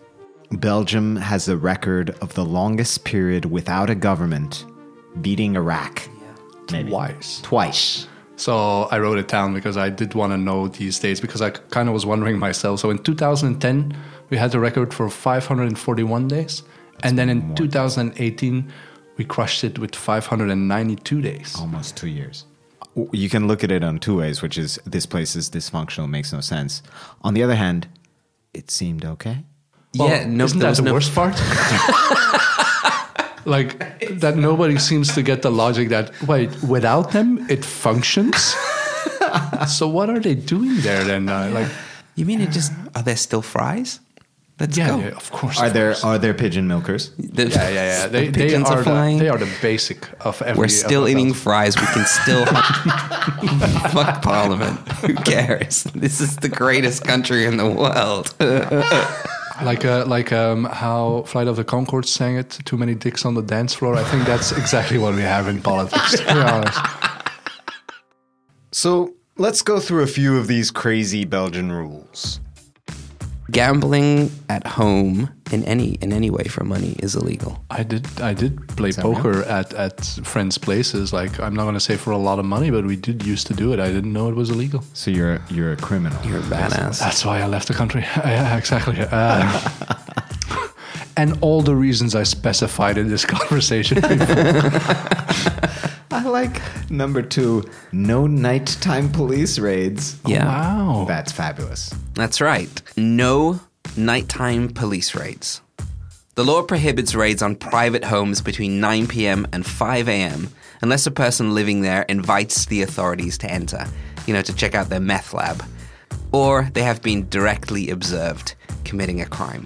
Belgium has the record of the longest period without a government, beating Iraq. Maybe. Twice. Twice. So I wrote it down because I did want to know these dates because I kind of was wondering myself. So in 2010, we had the record for 541 days. And then in 2018, we crushed it with 592 days. Almost two years. You can look at it on two ways, which is this place is dysfunctional, makes no sense. On the other hand, it seemed okay. Well, yeah, oh, no, isn't that was the no- worst part? like that nobody seems to get the logic that wait, without them it functions. so what are they doing there then? Uh, like You mean it just are there still fries? Let's yeah, go. yeah, of course. Are of there course. are there pigeon milkers? The- Yeah, yeah, yeah. They, the they pigeons are are the, flying. they are the basic of every. We're still of eating Belgium. fries. We can still fuck Parliament. Who cares? This is the greatest country in the world. Like uh, like um, how Flight of the Conchords sang it. Too many dicks on the dance floor. I think that's exactly what we have in politics. To be honest. So let's go through a few of these crazy Belgian rules. Gambling at home in any in any way for money is illegal. I did I did play that poker at, at friends' places. Like I'm not gonna say for a lot of money, but we did used to do it. I didn't know it was illegal. So you're you're a criminal. You're a badass. That's why I left the country. yeah, exactly. Uh, and all the reasons I specified in this conversation. I like number two, no nighttime police raids. Yeah. Oh, wow. That's fabulous. That's right. No nighttime police raids. The law prohibits raids on private homes between 9 p.m. and 5 a.m. unless a person living there invites the authorities to enter, you know, to check out their meth lab, or they have been directly observed committing a crime.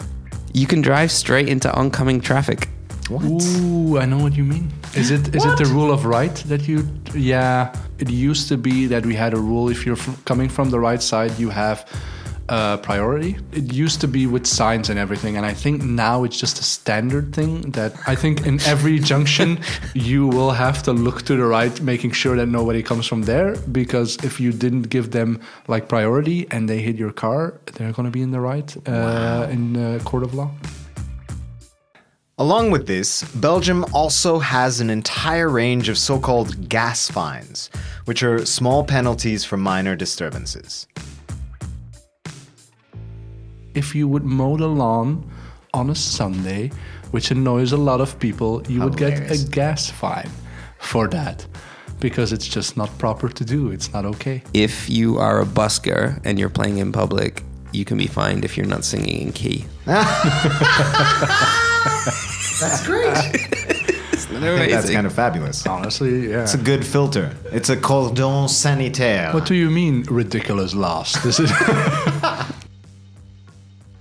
You can drive straight into oncoming traffic. What? Ooh, I know what you mean. Is it is it the rule of right that you? Yeah, it used to be that we had a rule. If you're f- coming from the right side, you have uh, priority. It used to be with signs and everything, and I think now it's just a standard thing that I think in every junction you will have to look to the right, making sure that nobody comes from there. Because if you didn't give them like priority and they hit your car, they're going to be in the right uh, in uh, court of law. Along with this, Belgium also has an entire range of so called gas fines, which are small penalties for minor disturbances. if you would mow the lawn on a Sunday, which annoys a lot of people, you would get a gas fine for that because it's just not proper to do. It's not okay. If you are a busker and you're playing in public, you can be fined if you're not singing in key. That's great. I think that's kind of fabulous. Honestly, yeah. It's a good filter. It's a cordon sanitaire. what do you mean ridiculous loss? This is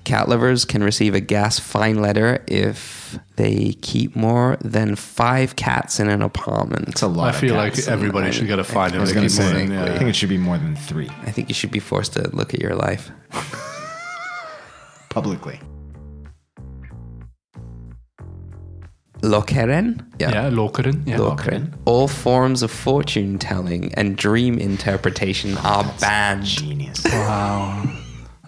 Cat lovers can receive a gas fine letter if they keep more than five cats in an apartment. It's a lot. I of feel cats. like everybody should get a fine I if was they going to keep more say, than- I think it should be more than three I think you should be forced to look at your life. publicly. Lokeren? Yeah, Lokeren. Yeah, Lokeren. All forms of fortune telling and dream interpretation are banned. Genius. Wow.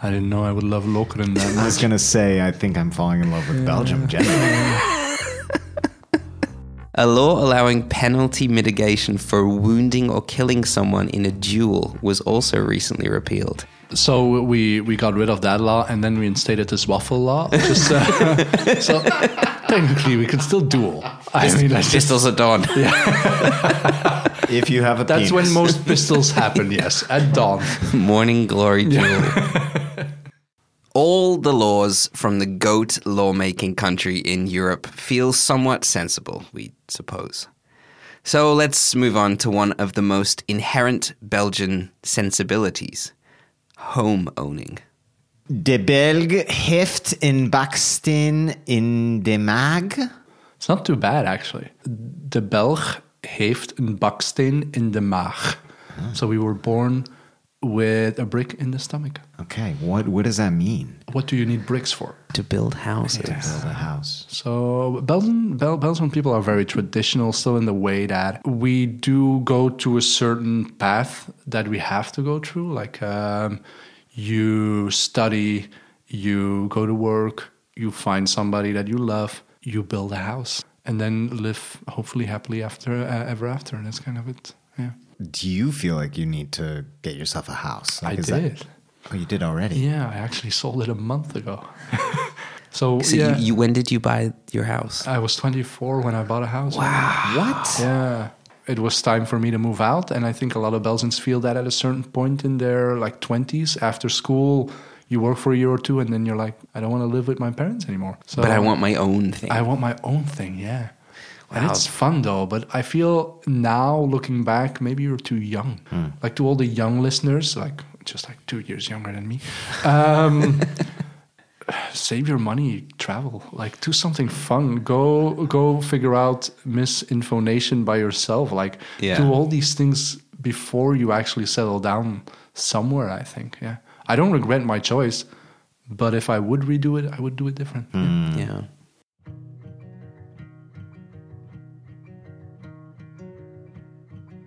I didn't know I would love Lokeren that much. I was going to say, I think I'm falling in love with Belgium generally. A law allowing penalty mitigation for wounding or killing someone in a duel was also recently repealed. So we we got rid of that law and then we instated this waffle law. Just, uh, so technically we can still duel. I mean, that's Pistols at dawn. Yeah. if you have a That's penis. when most pistols happen, yes, at dawn. Morning glory duel. All the laws from the goat lawmaking country in Europe feel somewhat sensible, we suppose. So let's move on to one of the most inherent Belgian sensibilities home owning. De Belg heeft in baksteen in de maag. It's not too bad, actually. De Belg heeft een baksteen in de maag. Ah. So we were born with a brick in the stomach. Okay, what what does that mean? What do you need bricks for? To build houses. To build a house. So Belgian Bel- Belgian people are very traditional, still in the way that we do go to a certain path that we have to go through. Like um, you study, you go to work, you find somebody that you love, you build a house, and then live hopefully happily after uh, ever after. And that's kind of it. Yeah, Do you feel like you need to get yourself a house? Like, I is that- did. Oh, you did already. Yeah, I actually sold it a month ago. so, So yeah, you, you, when did you buy your house? I was 24 when I bought a house. Wow. What? Yeah. It was time for me to move out. And I think a lot of Belgians feel that at a certain point in their like 20s after school, you work for a year or two and then you're like, I don't want to live with my parents anymore. So but I want my own thing. I want my own thing. Yeah. And it's fun though, but I feel now looking back, maybe you're too young. Hmm. Like to all the young listeners, like just like two years younger than me, um, save your money, travel, like do something fun. Go go figure out misinformation by yourself. Like Yeah. do all these things before you actually settle down somewhere. I think. Yeah, I don't regret my choice, but if I would redo it, I would do it different. Yeah. yeah.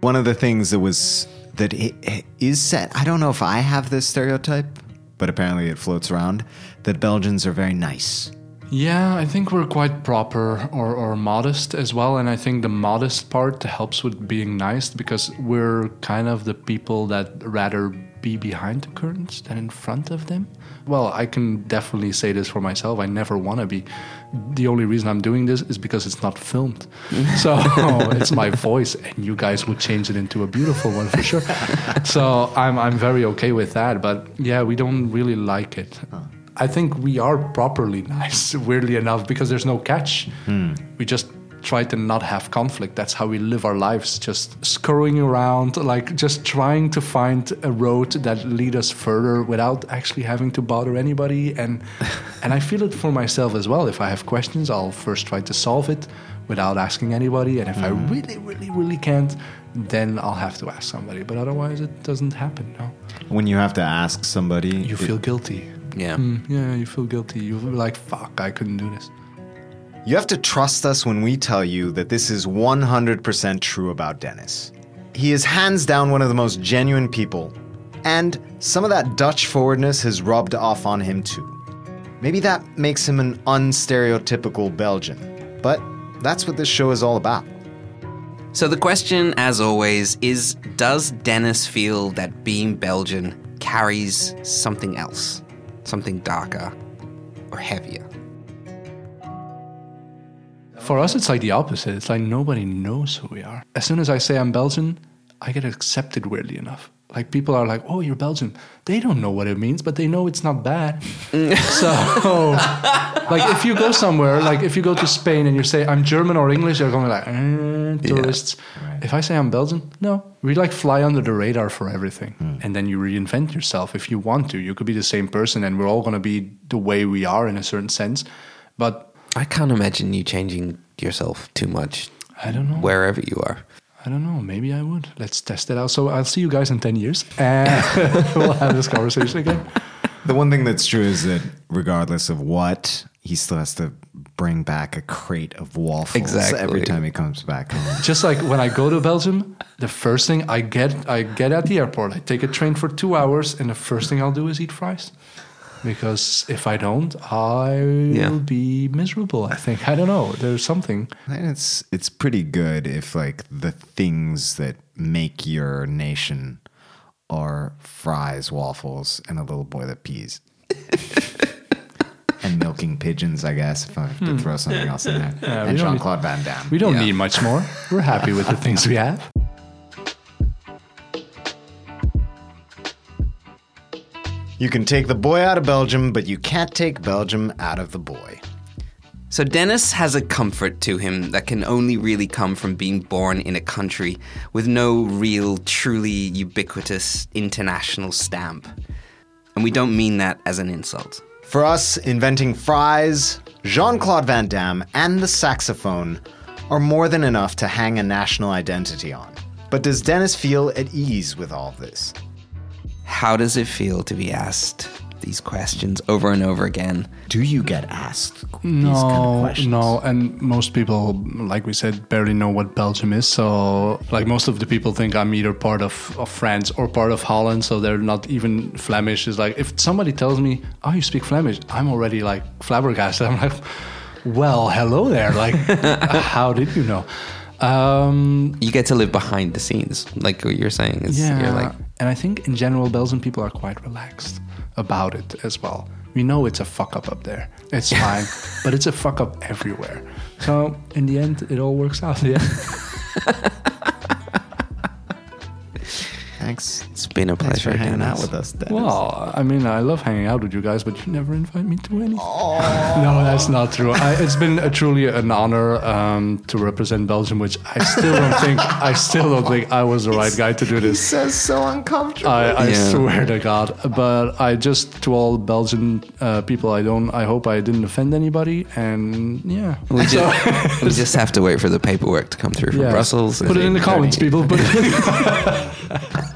One of the things that was that i- i- is I don't know if I have this stereotype, but apparently it floats around that Belgians are very nice. Yeah, I think we're quite proper or, or modest as well. And I think the modest part helps with being nice because we're kind of the people that rather be behind the curtains than in front of them. Well, I can definitely say this for myself. I never want to be. The only reason I'm doing this is because it's not filmed. so it's my voice, and you guys would change it into a beautiful one for sure. so I'm, I'm very okay with that. But yeah, we don't really like it. I think we are properly nice, weirdly enough, because there's no catch. Hmm. We just try to not have conflict. That's how we live our lives, just scurrying around, like just trying to find a road that lead us further without actually having to bother anybody. And and I feel it for myself as well. If I have questions, I'll first try to solve it without asking anybody. And if I really, really, really can't, then I'll have to ask somebody. But otherwise, it doesn't happen. No, When you have to ask somebody, you feel guilty. Yeah. Mm, yeah, you feel guilty. You're like, fuck, I couldn't do this. You have to trust us when we tell you that this is 100% true about Dennis. He is hands down one of the most genuine people, and some of that Dutch forwardness has rubbed off on him too. Maybe that makes him an unstereotypical Belgian, but that's what this show is all about. So the question, as always, is Does Dennis feel that being Belgian carries something else? Something darker or heavier? For us, it's like the opposite. It's like nobody knows who we are. As soon as I say I'm Belgian, I get accepted weirdly enough. Like people are like, "Oh, you're Belgian." They don't know what it means, but they know it's not bad. so, like if you go somewhere, like if you go to Spain and you say I'm German or English, they're going to be like eh, tourists. If I say I'm Belgian, no, we like fly under the radar for everything, and then you reinvent yourself if you want to. You could be the same person, and we're all going to be the way we are in a certain sense. But I can't imagine you changing yourself too much I don't know. wherever you are. I don't know. Maybe I would. Let's test it out. So I'll see you guys in 10 years and we'll have this conversation again. The one thing that's true is that regardless of what, he still has to bring back a crate of waffles Exactly. every time he comes back home. Just like when I go to Belgium, the first thing I get, I get at the airport, I take a train for two hours, and the first thing I'll do is eat fries. Because if I don't, I Yeah. will be miserable. I think I don't know. There's something. And it's it's pretty good if like the things that make your nation are fries, waffles, and a little boy that pees. and milking pigeons, I guess, if I have to throw something else in there. Hmm. we and don't Jean Claude Van Damme. We don't Yeah. need much more. We're happy with the things we have. You can take the boy out of Belgium, but you can't take Belgium out of the boy. So Dennis has a comfort to him that can only really come from being born in a country with no real, truly ubiquitous international stamp. And we don't mean that as an insult. For us, inventing fries, Jean Claude Van Damme, and the saxophone are more than enough to hang a national identity on. But does Dennis feel at ease with all of this? How does it feel to be asked these questions over and over again? Do you get asked No, these kind of questions? no, and most people, like we said, barely know what Belgium is. So, like most of the people think I'm either part of, of France or part of Holland, so they're not even Flemish. Is like if somebody tells me, "Oh, you speak Flemish," I'm already like flabbergasted. I'm like, "Well, hello there. Like, how did you know?" Um, You get to live behind the scenes, like what you're saying. It's, yeah, You're like, and I think in general, Belgian people are quite relaxed about it as well. We know it's a fuck up up there. It's fine, but it's a fuck up everywhere. So in the end, it all works out. Yeah. Thanks. it's been a Thanks pleasure for hanging out with us, Dennis. Well, I mean, I love hanging out with you guys, but you never invite me to anything. No, that's not true. I, it's been a, truly an honor um, to represent Belgium, which I still don't think I still don't think I was the right guy to do this. He this. says so uncomfortable. I, I Yeah. swear to God. But I just to all Belgian uh, people, I don't. I hope I didn't offend anybody. And yeah, We just, we just have to wait for the paperwork to come through from Yeah. Brussels. Put it in the comments, people. Put it in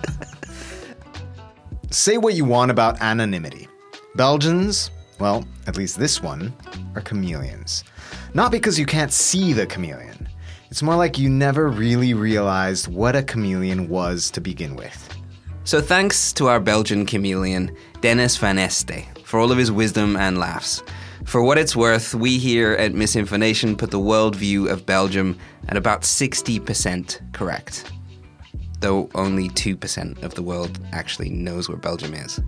Say what you want about anonymity. Belgians, well, at least this one, are chameleons. Not because you can't see the chameleon. It's more like you never really realized what a chameleon was to begin with. So thanks to our Belgian chameleon, Dennis Van Este, for all of his wisdom and laughs. For what it's worth, we here at Misinfonation put the worldview of Belgium at about 60% correct. Though only 2% of the world actually knows where Belgium is.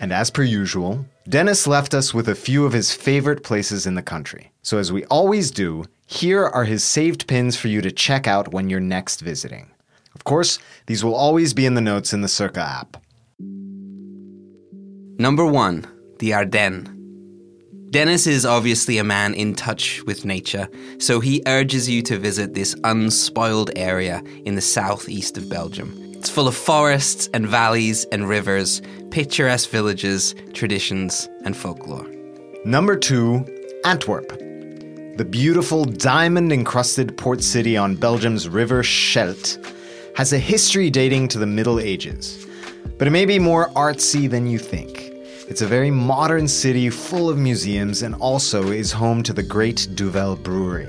And as per usual, Dennis left us with a few of his favorite places in the country. So, as we always do, here are his saved pins for you to check out when you're next visiting. Of course, these will always be in the notes in the Circa app. Number one, the Ardennes. Dennis is obviously a man in touch with nature, so he urges you to visit this unspoiled area in the southeast of Belgium. It's full of forests and valleys and rivers, picturesque villages, traditions, and folklore. Number two, Antwerp. The beautiful diamond encrusted port city on Belgium's River Scheldt has a history dating to the Middle Ages, but it may be more artsy than you think. It's a very modern city full of museums and also is home to the great Duvel Brewery.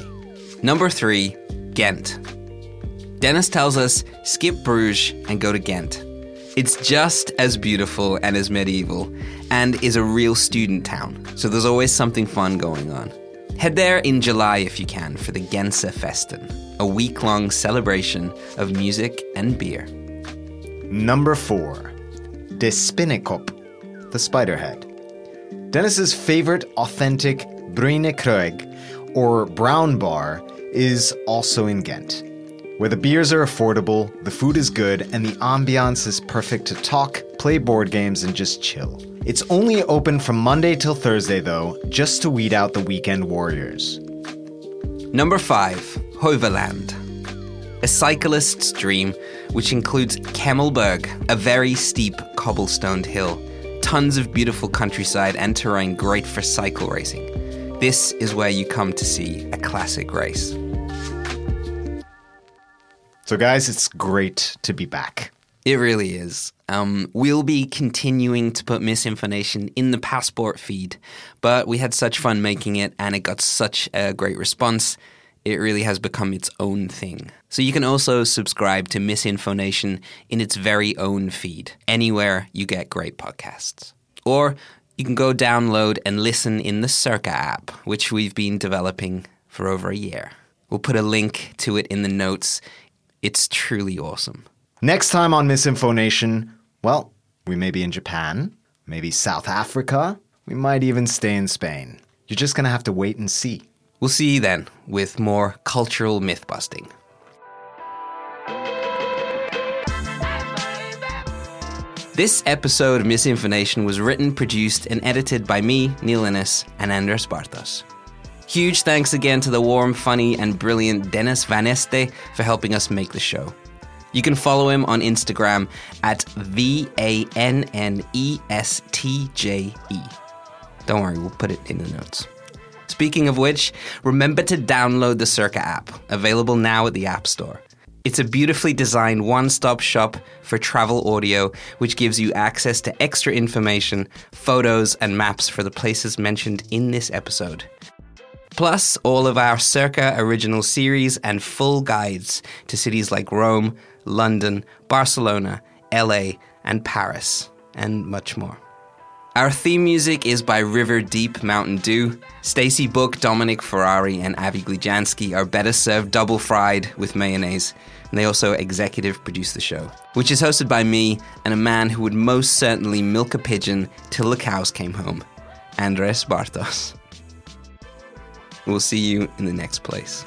Number three, Ghent. Dennis tells us skip Bruges and go to Ghent. It's just as beautiful and as medieval, and is a real student town, so there's always something fun going on. Head there in July if you can for the Gentse Feesten, a week long celebration of music and beer. Number four, De Spinnekop, the Spiderhead. Dennis's favorite authentic Bruine Kroeg, or brown bar, is also in Ghent. Where the beers are affordable, the food is good, and the ambiance is perfect to talk, play board games, and just chill. It's only open from Monday till Thursday, though, just to weed out the weekend warriors. Number 5, Heuvelland. A cyclist's dream, which includes Kemmelberg, a very steep cobblestoned hill, tons of beautiful countryside and terrain great for cycle racing. This is where you come to see a classic race. So, guys, it's great to be back. It really is. Um, we'll be continuing to put Misinfonation in the passport feed, but we had such fun making it and it got such a great response. It really has become its own thing. So you can also subscribe to Misinfonation in its very own feed, anywhere you get great podcasts. Or you can go download and listen in the Circa app, which we've been developing for over a year. We'll put a link to it in the notes. It's truly awesome. Next time on Misinfonation, well, we may be in Japan, maybe South Africa, we might even stay in Spain. You're just gonna have to wait and see. We'll see you then with more cultural myth busting. This episode of Misinfonation was written, produced, and edited by me, Neil Innes, and Andres Bartos. Huge thanks again to the warm, funny, and brilliant Dennis Van Este for helping us make the show. You can follow him on Instagram at V A N N E S T J E. Don't worry, we'll put it in the notes. Speaking of which, remember to download the Circa app, available now at the App Store. It's a beautifully designed one stop shop for travel audio, which gives you access to extra information, photos, and maps for the places mentioned in this episode. Plus, all of our Circa original series and full guides to cities like Rome, London, Barcelona, LA, and Paris, and much more. Our theme music is by River Deep Mountain Dew. Stacy Book, Dominic Ferrari, and Avi Glijansky are better served double fried with mayonnaise. And they also executive produce the show, which is hosted by me and a man who would most certainly milk a pigeon till the cows came home, Andres Bartos. We'll see you in the next place.